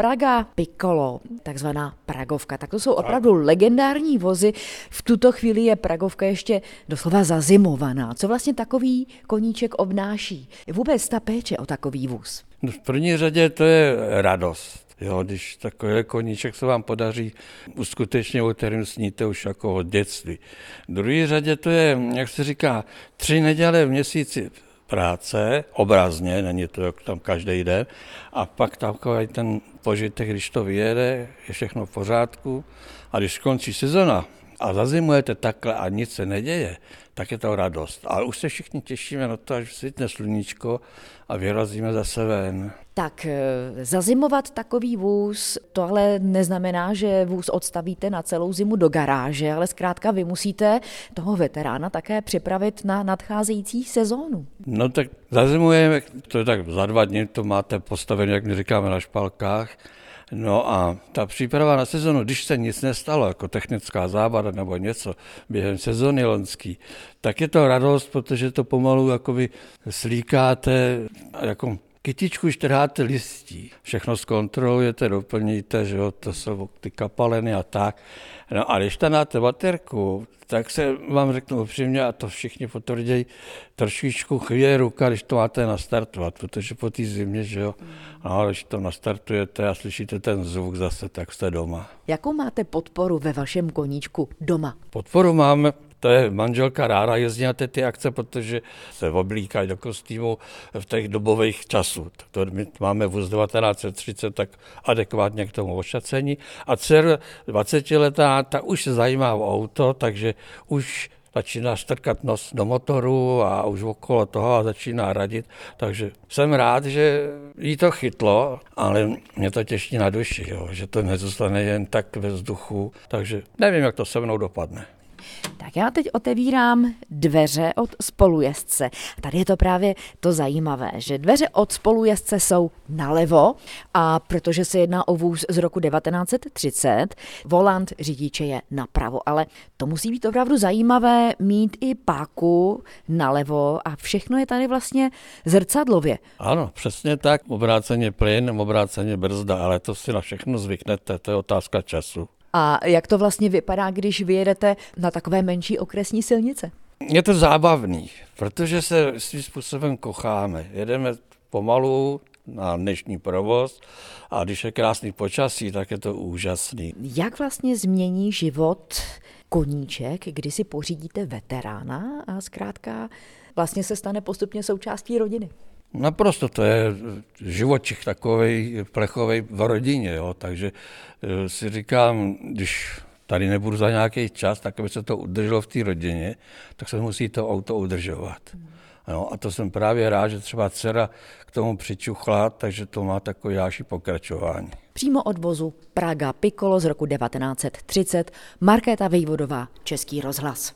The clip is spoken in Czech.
Praga Piccolo, takzvaná Pragovka. Tak to jsou opravdu legendární vozy. V tuto chvíli je Pragovka ještě doslova zazimovaná. Co vlastně takový koníček obnáší? Vůbec ta péče o takový vůz? No v první řadě to je radost. Jo, když takový koníček se vám podaří uskutečně, o kterém sníte už jako od dětství. V druhé řadě to je, jak se říká, tři neděle v měsíci práce, obrazně, není to jak tam každý den, a pak takový ten požitek, když to vyjede, je všechno v pořádku, a když skončí sezona, a zazimujete takhle a nic se neděje, tak je to radost. Ale už se všichni těšíme na to, až svítne sluníčko a vyrazíme zase ven. Tak e, zazimovat takový vůz, to ale neznamená, že vůz odstavíte na celou zimu do garáže, ale zkrátka vy musíte toho veterána také připravit na nadcházející sezónu. No tak zazimujeme, to je tak za dva dny, to máte postavené, jak my říkáme, na špalkách, No a ta příprava na sezonu, když se nic nestalo, jako technická závada nebo něco během sezony lonský, tak je to radost, protože to pomalu jakoby slíkáte, jako kytičku štrháte listí, všechno zkontrolujete, doplníte, že jo, to jsou ty kapaleny a tak. No a když tam dáte baterku, tak se vám řeknu upřímně, a to všichni potvrdí, trošičku chvíje ruka, když to máte nastartovat, protože po té zimě, že jo, no, když to nastartujete a slyšíte ten zvuk zase, tak jste doma. Jakou máte podporu ve vašem koníčku doma? Podporu máme to je manželka ráda jezdí na ty, ty akce, protože se oblíkají do kostýmu v těch dobových časů. To my máme vůz 1930 tak adekvátně k tomu ošacení. A dcer 20 letá, ta už se zajímá o auto, takže už začíná strkat nos do motoru a už okolo toho a začíná radit. Takže jsem rád, že jí to chytlo, ale mě to těší na duši, jo, že to nezůstane jen tak ve vzduchu. Takže nevím, jak to se mnou dopadne. Tak já teď otevírám dveře od spolujezdce. Tady je to právě to zajímavé, že dveře od spolujezdce jsou nalevo a protože se jedná o vůz z roku 1930, volant řidiče je napravo, ale to musí být opravdu zajímavé mít i páku nalevo a všechno je tady vlastně zrcadlově. Ano, přesně tak, obráceně plyn, obráceně brzda, ale to si na všechno zvyknete, to je otázka času. A jak to vlastně vypadá, když vyjedete na takové menší okresní silnice? Je to zábavný, protože se svým způsobem kocháme. Jedeme pomalu na dnešní provoz a když je krásný počasí, tak je to úžasný. Jak vlastně změní život koníček, kdy si pořídíte veterána a zkrátka vlastně se stane postupně součástí rodiny? Naprosto, to je živočich takový plechový v rodině, jo, takže eh, si říkám, když tady nebudu za nějaký čas, tak aby se to udrželo v té rodině, tak se musí to auto udržovat. No, a to jsem právě rád, že třeba dcera k tomu přičuchla, takže to má takové další pokračování. Přímo od vozu Praga Piccolo z roku 1930, Markéta Vejvodová, Český rozhlas.